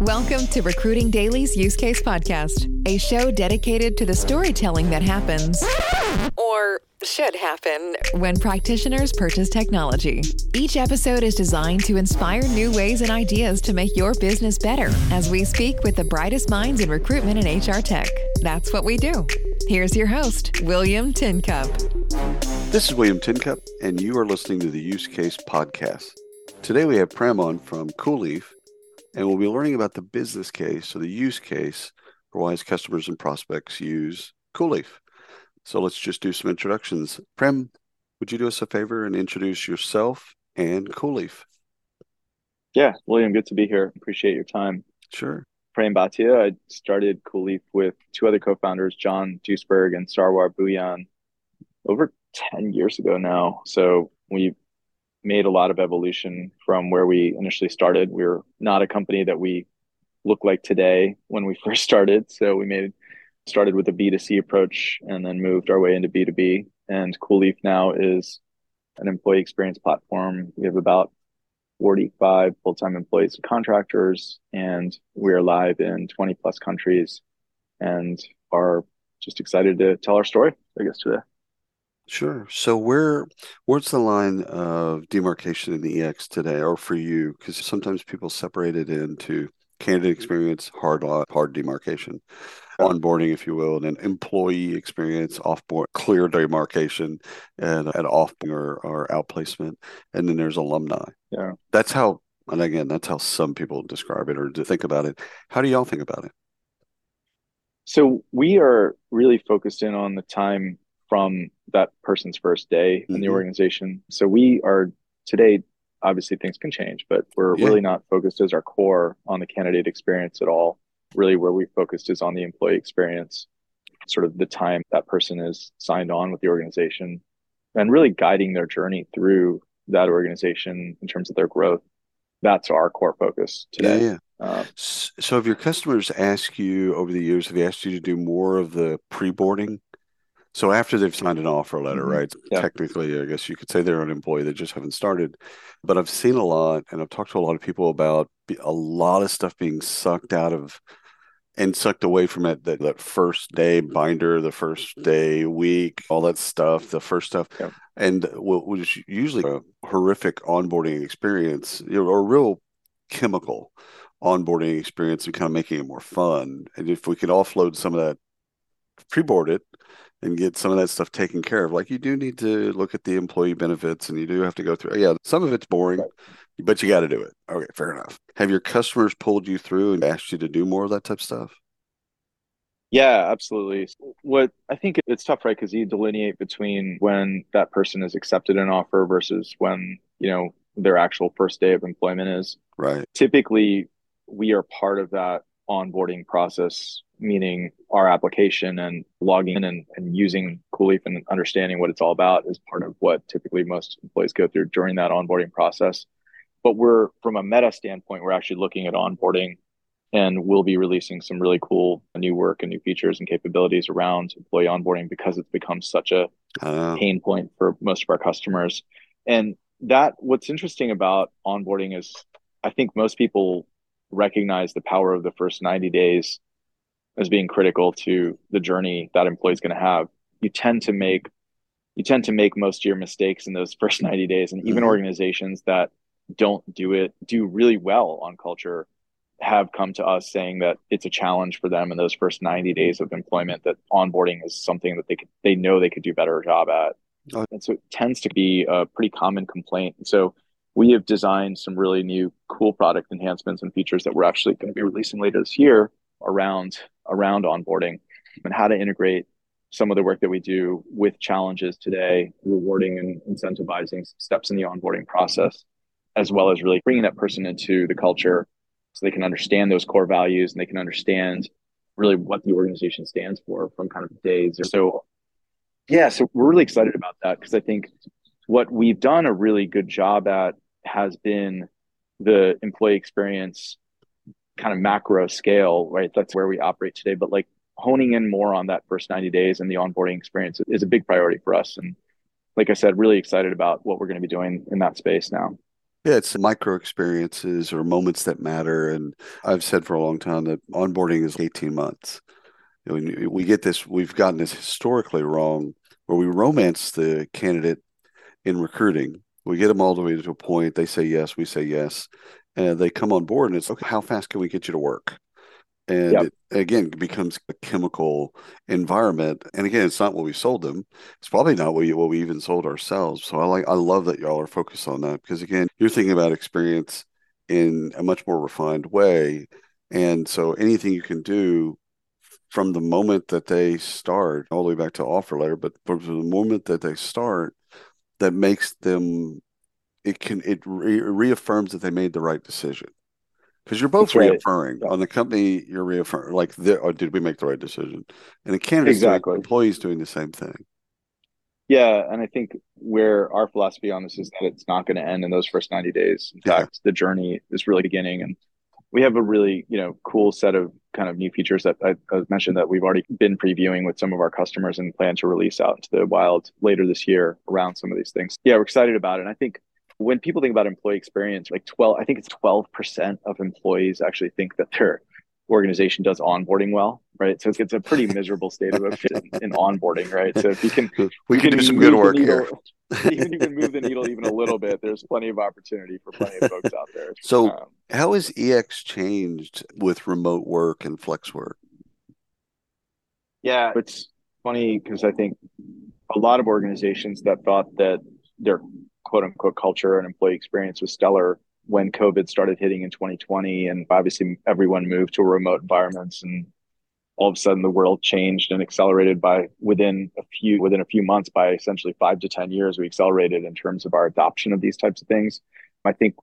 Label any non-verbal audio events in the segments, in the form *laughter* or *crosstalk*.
Welcome to Recruiting Daily's Use Case Podcast, a show dedicated to the storytelling that happens, or should happen, when practitioners purchase technology. Each episode is designed to inspire new ways and ideas to make your business better as we speak with the brightest minds in recruitment and HR tech. That's what we do. Here's your host, William Tincup. This is William Tincup, and you are listening to the Use Case Podcast. Today we have Prem on from Cooleaf and we'll be learning about the business case or the use case for why his customers and prospects use Cooleaf. So let's just do some introductions. Prem, would you do us a favor and introduce yourself and Cooleaf? Yeah, William, good to be here. Appreciate your time. Sure. Prem Bhatia. I started Cooleaf with two other co-founders, John Duesberg and Sarwar Bhuiyan, over 10 years ago now. So we made a lot of evolution from where we initially started. We are not a company that we look like today when we *laughs* first started. So we made started with a B2C approach and then moved our way into B2B. And Cooleaf now is an employee experience platform. We have about 45 full-time employees and contractors, and we are live in 20 plus countries and are just excited to tell our story, I guess, today. Sure. So where where's the line of demarcation in the EX today, or for you? Because sometimes people separate it into candidate mm-hmm. experience, hard hard demarcation, onboarding, if you will, and then employee experience, offboard, clear demarcation, and an off or, or outplacement, and then there's alumni. Yeah, that's how. And again, that's how some people describe it or to think about it. How do y'all think about it? So we are really focused in on the time from that person's first day mm-hmm. in the mm-hmm. organization. So we are today, obviously things can change, but we're yeah. really not focused as our core on the candidate experience at all. Really, where we focused is on the employee experience, sort of the time that person is signed on with the organization and really guiding their journey through that organization in terms of their growth. That's our core focus today. Yeah, yeah. Uh, so, have your customers asked you over the years, have they asked you to do more of the pre boarding so after they've signed an offer letter, mm-hmm. right? Yeah. Technically, I guess you could say they're an employee. They just haven't started. But I've seen a lot, and I've talked to a lot of people about a lot of stuff being sucked out of and sucked away from it. That that first day binder, the first day week, all that stuff, the first stuff, yeah. and what was usually a horrific onboarding experience, you know, or real chemical onboarding experience, and kind of making it more fun. And if we could offload some of that pre-board it and get some of that stuff taken care of. Like you do need to look at the employee benefits and you do have to go through. Yeah, some of it's boring, but you got to do it. Okay, fair enough. Have your customers pulled you through and asked you to do more of that type of stuff? Yeah, absolutely. What I think it's tough, right? Because you delineate between when that person is accepted an offer versus when, you know, their actual first day of employment is. Right. Typically, we are part of that onboarding process meaning our application and logging in and, and using Cooleaf and understanding what it's all about is part of what typically most employees go through during that onboarding process. But we're from a meta standpoint, we're actually looking at onboarding and we'll be releasing some really cool new work and new features and capabilities around employee onboarding because it's become such a uh, pain point for most of our customers. And that what's interesting about onboarding is I think most people recognize the power of the first 90 days as being critical to the journey that employee is going to have you tend to make you tend to make most of your mistakes in those *laughs* first 90 days and even mm-hmm. organizations that don't do it do really well on culture have come to us saying that it's a challenge for them in those first 90 days of employment that onboarding is something that they could they know they could do better job at oh. and so it tends to be a pretty common complaint and so we have designed some really new cool product enhancements and features that we're actually going to be releasing later this year around around onboarding and how to integrate some of the work that we do with challenges today, rewarding and incentivizing steps in the onboarding process, as well as really bringing that person into the culture so they can understand those core values and they can understand really what the organization stands for from kind of days. So, yeah, so we're really excited about that because I think what we've done a really good job at has been the employee experience kind of macro scale, right? That's where we operate today. But like honing in more on that first 90 days and the onboarding experience is a big priority for us. And like I said, really excited about what we're going to be doing in that space now. Yeah, it's micro experiences or moments that matter. And I've said for a long time that onboarding is 18 months. We get this, we've gotten this historically wrong where we romance the candidate in recruiting. We get them all the way to a point. They say yes, we say yes. And they come on board and it's okay, how fast can we get you to work? and yep. it again becomes a chemical environment and again it's not what we sold them it's probably not what we, what we even sold ourselves so i like i love that y'all are focused on that because again you're thinking about experience in a much more refined way and so anything you can do from the moment that they start all the way back to offer letter but from the moment that they start that makes them it can it re- reaffirms that they made the right decision because you're both That's reaffirming on the company. You're reaffirming like, or oh, did we make the right decision? And the candidate, exactly, employees doing the same thing. Yeah, and I think where our philosophy on this is that it's not going to end in those first 90 days. In yeah. fact, the journey is really beginning, and we have a really you know cool set of kind of new features that I, I mentioned that we've already been previewing with some of our customers and plan to release out into the wild later this year around some of these things. Yeah, we're excited about it. And I think when people think about employee experience, like 12, I think it's 12% of employees actually think that their organization does onboarding well, right? So it's, it's a pretty miserable state of affairs in onboarding, right? So if you can, we can do some good work needle, here. *laughs* even you can move the needle even a little bit, there's plenty of opportunity for plenty of folks out there. So um, how has EX changed with remote work and flex work? Yeah, it's funny because I think a lot of organizations that thought that their quote unquote culture and employee experience was stellar when COVID started hitting in 2020. And obviously, everyone moved to remote environments, and all of a sudden, the world changed and accelerated by within a few within a few months. By essentially five to ten years, we accelerated in terms of our adoption of these types of things. I think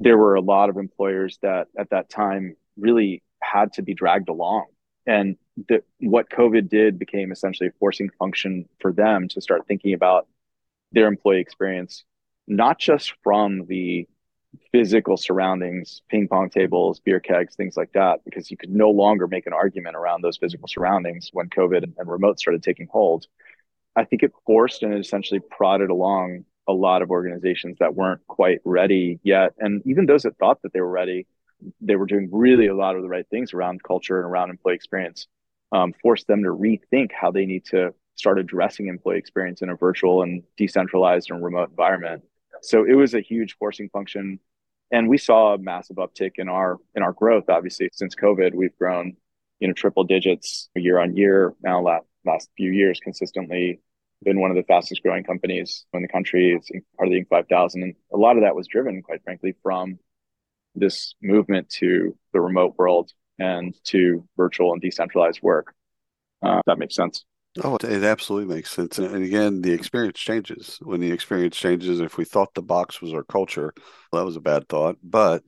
there were a lot of employers that at that time really had to be dragged along. And the, what COVID did became essentially a forcing function for them to start thinking about their employee experience, not just from the physical surroundings, ping pong tables, beer kegs, things like that, because you could no longer make an argument around those physical surroundings when COVID and remote started taking hold. I think it forced and it essentially prodded along a lot of organizations that weren't quite ready yet. And even those that thought that they were ready, they were doing really a lot of the right things around culture and around employee experience, um, forced them to rethink how they need to start addressing employee experience in a virtual and decentralized and remote environment. So it was a huge forcing function. And we saw a massive uptick in our in our growth. Obviously, since COVID, we've grown, you know, triple digits year on year. Now, last last few years, consistently been one of the fastest growing companies in the country. It's part of the Inc. 5000, and a lot of that was driven, quite frankly, from this movement to the remote world and to virtual and decentralized work. Uh, that makes sense. Oh, it absolutely makes sense. And again, the experience changes. When the experience changes, if we thought the box was our culture, well, that was a bad thought. But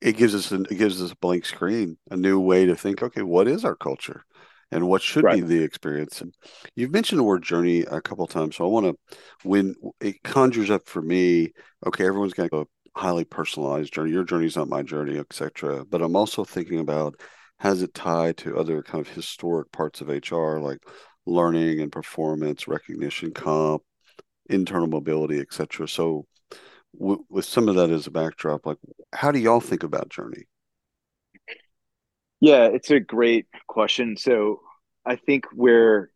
it gives us an, it gives us a blank screen, a new way to think. Okay, what is our culture, and what should right. be the experience? And you've mentioned the word journey a couple times, so I want to when it conjures up for me. Okay, everyone's got a highly personalized journey. Your journey is not my journey, etc. But I'm also thinking about has it tied to other kind of historic parts of HR, like learning and performance recognition comp internal mobility etc so w- with some of that as a backdrop like how do y'all think about journey? Yeah it's a great question. So i think where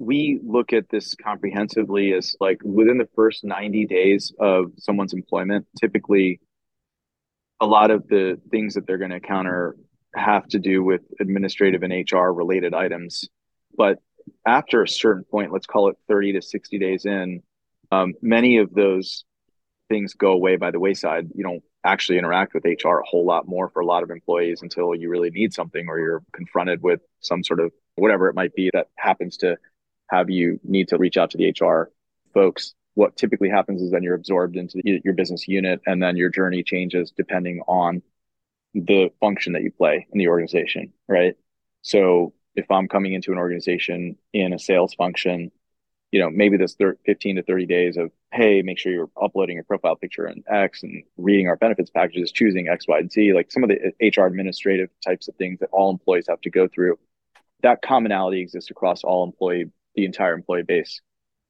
we look at this comprehensively as like within the first 90 days of someone's employment typically a lot of the things that they're going to encounter have to do with administrative and hr related items. But after a certain point, let's call it 30 to 60 days in, um, many of those things go away by the wayside. You don't actually interact with HR a whole lot more for a lot of employees until you really need something or you're confronted with some sort of whatever it might be that happens to have you need to reach out to the HR folks. What typically happens is then you're absorbed into the, your business unit and then your journey changes depending on the function that you play in the organization, right? So if I'm coming into an organization in a sales function, you know, maybe this 15 to 30 days of, hey, make sure you're uploading your profile picture in X and reading our benefits packages, choosing X, Y, and Z, like some of the HR administrative types of things that all employees have to go through. That commonality exists across all employee, the entire employee base.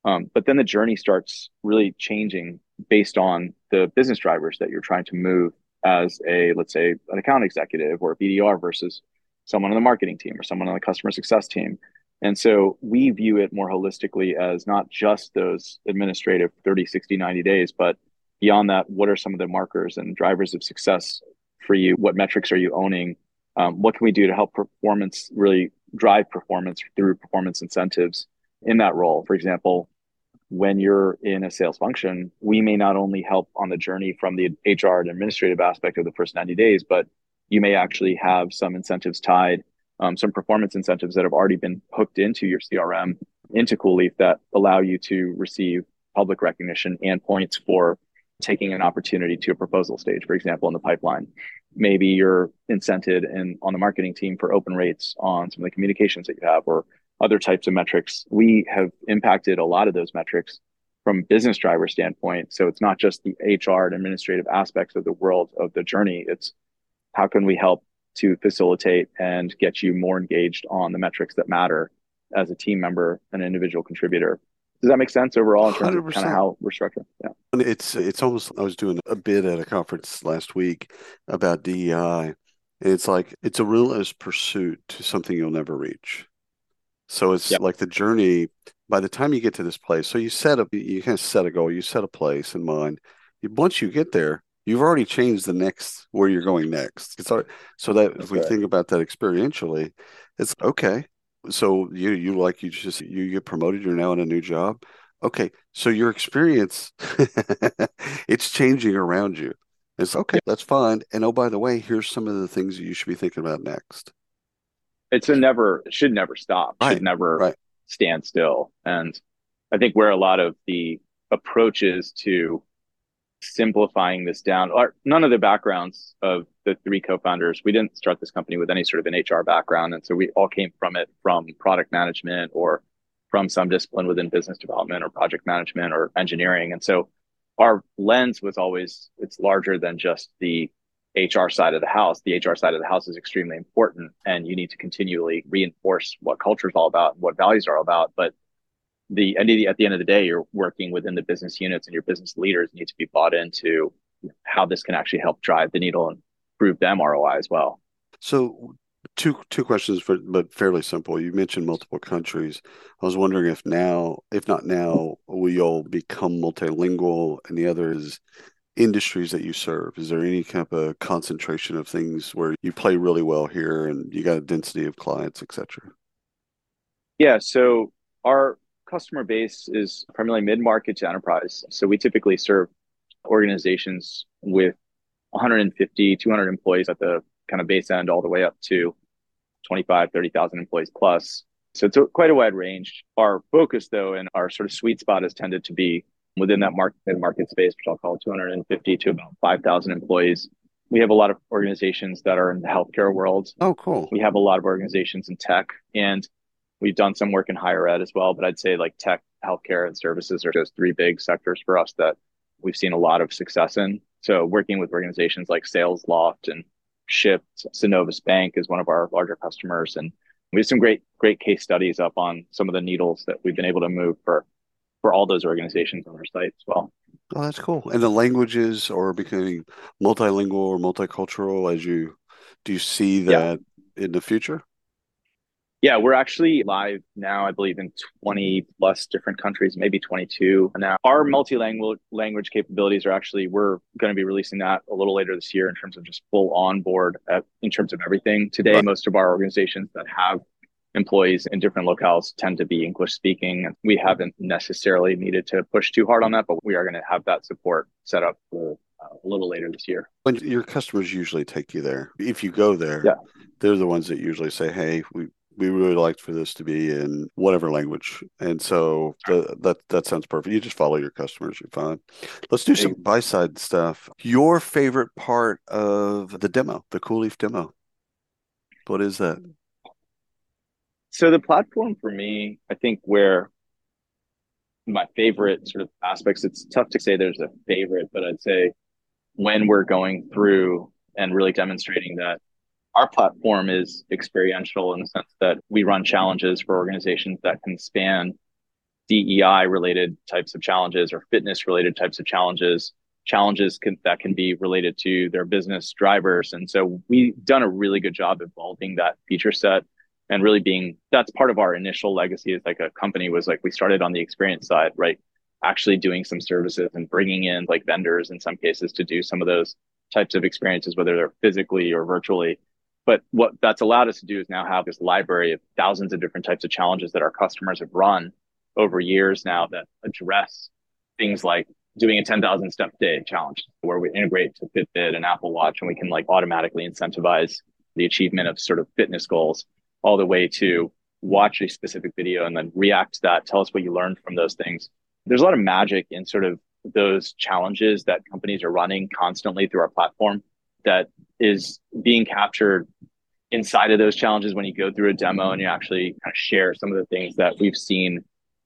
Um, but then the journey starts really changing based on the business drivers that you're trying to move as a, let's say, an account executive or a BDR versus someone on the marketing team or someone on the customer success team. And so we view it more holistically as not just those administrative 30, 60, 90 days, but beyond that, what are some of the markers and drivers of success for you? What metrics are you owning? Um, what can we do to help performance really drive performance through performance incentives in that role? For example, when you're in a sales function, we may not only help on the journey from the HR and administrative aspect of the first 90 days, but you may actually have some incentives tied, um, some performance incentives that have already been hooked into your CRM, into Cooleaf that allow you to receive public recognition and points for taking an opportunity to a proposal stage, for example, in the pipeline. Maybe you're incented and on the marketing team for open rates on some of the communications that you have or other types of metrics. We have impacted a lot of those metrics from business driver standpoint. So it's not just the HR and administrative aspects of the world of the journey. It's how can we help to facilitate and get you more engaged on the metrics that matter as a team member, an individual contributor. Does that make sense overall in terms 100%. of kind of how we're structured? Yeah. It's it's almost I was doing a bit at a conference last week about DEI. And It's like it's a relentless pursuit to something you'll never reach. So it's yep. like the journey. By the time you get to this place, so you set up, you kind of set a goal, you set a place in mind. Once you get there, you've already changed the next where you're going next. It's so that That's if we right. think about that experientially, it's okay. So you you like you just you get promoted, you're now in a new job. Okay, so your experience *laughs* it's changing around you. It's okay, that's fine. And oh, by the way, here's some of the things that you should be thinking about next. It's a never should never stop. Right. Should never right. stand still. And I think where a lot of the approaches to simplifying this down. Are none of the backgrounds of the three co-founders we didn't start this company with any sort of an hr background. And so we all came from it from product management or from some discipline within business development or project management or engineering. And so our lens was always it's larger than just the hr side of the house. The hr side of the house is extremely important and you need to continually reinforce what culture is all about what values are all about. But the end the, at the end of the day, you're working within the business units and your business leaders need to be bought into how this can actually help drive the needle and prove them ROI as well. So two two questions for but fairly simple. You mentioned multiple countries. I was wondering if now, if not now, will you all become multilingual and the other is industries that you serve? Is there any kind of a concentration of things where you play really well here and you got a density of clients, etc.? Yeah, so our customer base is primarily mid market to enterprise. So we typically serve organizations with 150, 200 employees at the kind of base end, all the way up to 25, 30,000 employees plus. So it's a, quite a wide range. Our focus, though, and our sort of sweet spot has tended to be within that market mid market space, which I'll call 250 to about 5,000 employees. We have a lot of organizations that are in the healthcare world. Oh, cool. We have a lot of organizations in tech. And We've done some work in higher ed as well, but I'd say like tech, healthcare, and services are just three big sectors for us that we've seen a lot of success in. So working with organizations like Salesloft and Shipt, Synovus Bank is one of our larger customers, and we have some great great case studies up on some of the needles that we've been able to move for for all those organizations on our site as well. Oh, that's cool. And the languages are becoming multilingual or multicultural as you do you see that yeah. in the future? Yeah, we're actually live now, I believe, in 20 plus different countries, maybe 22 now. Our multi-language language capabilities are actually, we're going to be releasing that a little later this year in terms of just full onboard at, in terms of everything. Today, right. most of our organizations that have employees in different locales tend to be English speaking. We haven't necessarily needed to push too hard on that, but we are going to have that support set up for uh, a little later this year. When your customers usually take you there, if you go there, yeah. they're the ones that usually say, "Hey, we we really liked for this to be in whatever language. And so the, that that sounds perfect. You just follow your customers, you're fine. Let's do some buy side stuff. Your favorite part of the demo, the Cooleaf demo. What is that? So the platform for me, I think where my favorite sort of aspects, it's tough to say there's a favorite, but I'd say when we're going through and really demonstrating that our platform is experiential in the sense that we run challenges for organizations that can span DEI related types of challenges or fitness related types of challenges, challenges can, that can be related to their business drivers. And so we've done a really good job evolving that feature set and really being that's part of our initial legacy as like a company was like we started on the experience side, right? Actually doing some services and bringing in like vendors in some cases to do some of those types of experiences, whether they're physically or virtually. But what that's allowed us to do is now have this library of thousands of different types of challenges that our customers have run over years now that address things like doing a 10,000 step day challenge where we integrate to Fitbit and Apple Watch and we can like automatically incentivize the achievement of sort of fitness goals all the way to watch a specific video and then react to that, tell us what you learned from those things. There's a lot of magic in sort of those challenges that companies are running constantly through our platform that is being captured inside of those challenges when you go through a demo and you actually kind of share some of the things that we've seen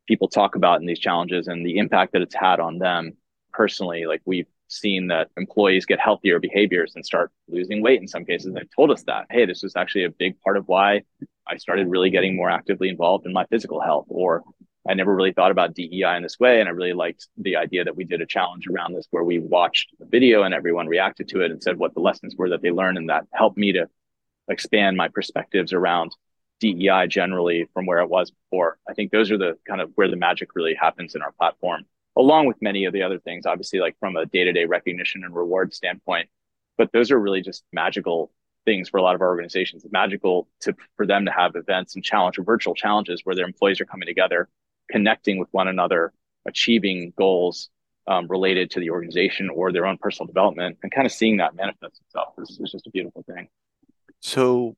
people talk about in these challenges and the impact that it's had on them personally. Like we've seen that employees get healthier behaviors and start losing weight in some cases. They've told us that, hey, this was actually a big part of why I started really getting more actively involved in my physical health. Or I never really thought about DEI in this way. And I really liked the idea that we did a challenge around this where we watched the video and everyone reacted to it and said what the lessons were that they learned. And that helped me to expand my perspectives around DEI generally from where it was before. I think those are the kind of where the magic really happens in our platform, along with many of the other things, obviously, like from a day to day recognition and reward standpoint. But those are really just magical things for a lot of our organizations. It's magical to for them to have events and challenge or virtual challenges where their employees are coming together, connecting with one another, achieving goals um, related to the organization or their own personal development, and kind of seeing that manifest itself is, is just a beautiful thing. So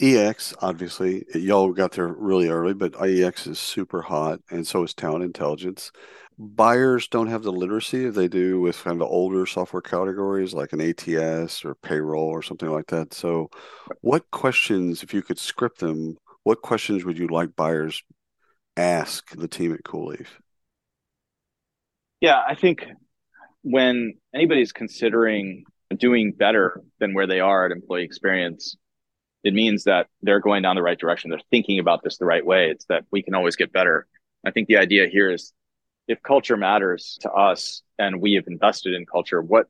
EX, obviously, y'all got there really early, but IEX is super hot, and so is Talent Intelligence. Buyers don't have the literacy they do with kind of older software categories like an ATS or payroll or something like that. So, what questions, if you could script them, what questions would you like buyers ask the team at Cooleaf? Yeah, I think when anybody's considering doing better than where they are at employee experience, it means that they're going down the right direction. They're thinking about this the right way. It's that we can always get better. I think the idea here is if culture matters to us and we have invested in culture, what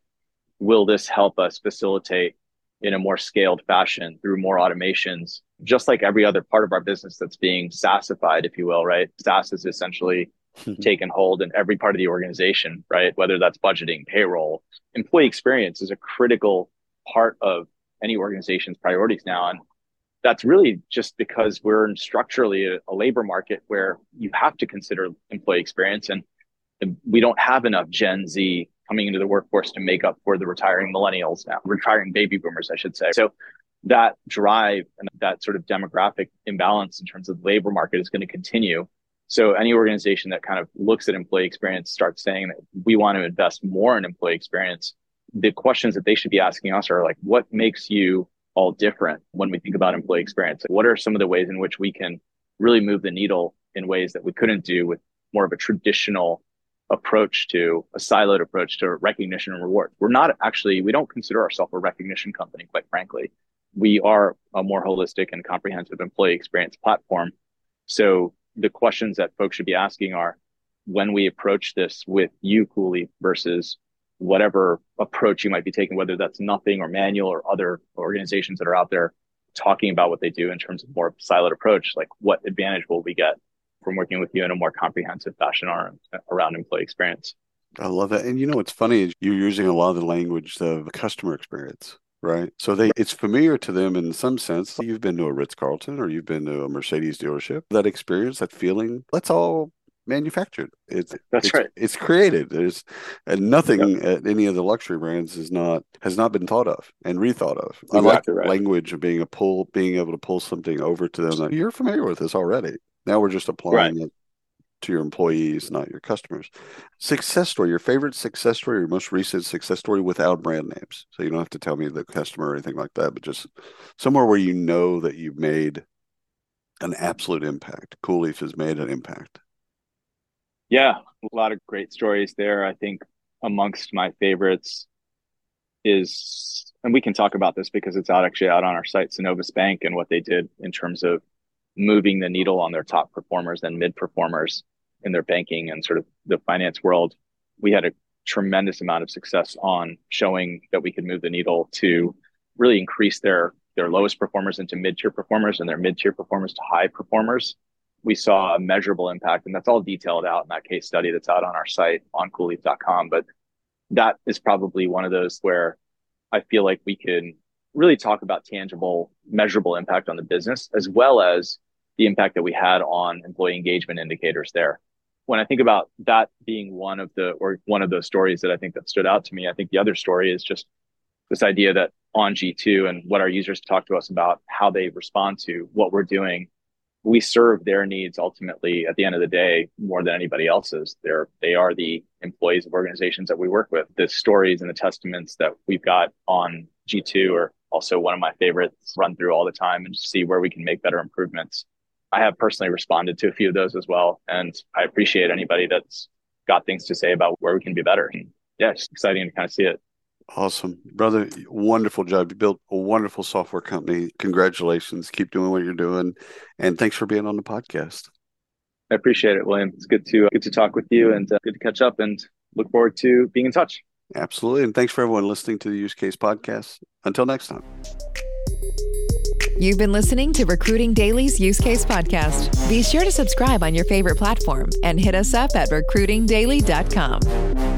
will this help us facilitate in a more scaled fashion through more automations, just like every other part of our business that's being SaaSified, if you will, right? SaaS is essentially *laughs* taken hold in every part of the organization, right? Whether that's budgeting, payroll, employee experience is a critical part of any organization's priorities now. And that's really just because we're in structurally a, a labor market where you have to consider employee experience and, and we don't have enough Gen Z coming into the workforce to make up for the retiring millennials now, retiring baby boomers, I should say. So that drive and that sort of demographic imbalance in terms of the labor market is going to continue. So any organization that kind of looks at employee experience starts saying that we want to invest more in employee experience the questions that they should be asking us are like, what makes you all different when we think about employee experience? What are some of the ways in which we can really move the needle in ways that we couldn't do with more of a traditional approach to a siloed approach to recognition and reward? We're not actually, we don't consider ourselves a recognition company, quite frankly. We are a more holistic and comprehensive employee experience platform. So the questions that folks should be asking are when we approach this with you, Cooleaf, versus whatever approach you might be taking, whether that's nothing or manual or other organizations that are out there talking about what they do in terms of more siloed approach, like what advantage will we get from working with you in a more comprehensive fashion around, around employee experience? I love that. And you know what's funny is you're using a lot of the language of customer experience, right? So they it's familiar to them in some sense. You've been to a Ritz Carlton or you've been to a Mercedes dealership. That experience, that feeling, that's all manufactured. It's that's it's, right. It's created. There's and nothing yep. at any of the luxury brands is not has not been thought of and rethought of. Exactly I like right. language of being a pull, being able to pull something over to them. Like, You're familiar with this already. Now we're just applying right. it to your employees, not your customers. Success story, your favorite success story, your most recent success story without brand names. So you don't have to tell me the customer or anything like that, but just somewhere where you know that you've made an absolute impact. Cooleaf has made an impact. Yeah, a lot of great stories there. I think amongst my favorites is, and we can talk about this because it's out actually out on our site, Synovus Bank and what they did in terms of moving the needle on their top performers and mid performers. in their banking and sort of the finance world, we had a tremendous amount of success on showing that we could move the needle to really increase their their lowest performers into mid-tier performers and their mid-tier performers to high performers. We saw a measurable impact, and that's all detailed out in that case study that's out on our site on cooleaf.com. But that is probably one of those where I feel like we can really talk about tangible, measurable impact on the business, as well as the impact that we had on employee engagement indicators there. When I think about that being one of the or one of those stories that I think that stood out to me, I think the other story is just this idea that on G2 and what our users talk to us about, how they respond to what we're doing, we serve their needs ultimately at the end of the day more than anybody else's. They're they are the employees of organizations that we work with. The stories and the testaments that we've got on G2 are also one of my favorites. Run through all the time and see where we can make better improvements. I have personally responded to a few of those as well, and I appreciate anybody that's got things to say about where we can be better. And yeah, it's exciting to kind of see it. Awesome. Brother, wonderful job. You built a wonderful software company. Congratulations. Keep doing what you're doing. And thanks for being on the podcast. I appreciate it, William. It's good to good to talk with you and uh, good to catch up and look forward to being in touch. Absolutely. And thanks for everyone listening to the Use Case podcast. Until next time. You've been listening to Recruiting Daily's Use Case podcast. Be sure to subscribe on your favorite platform and hit us up at recruitingdaily.com.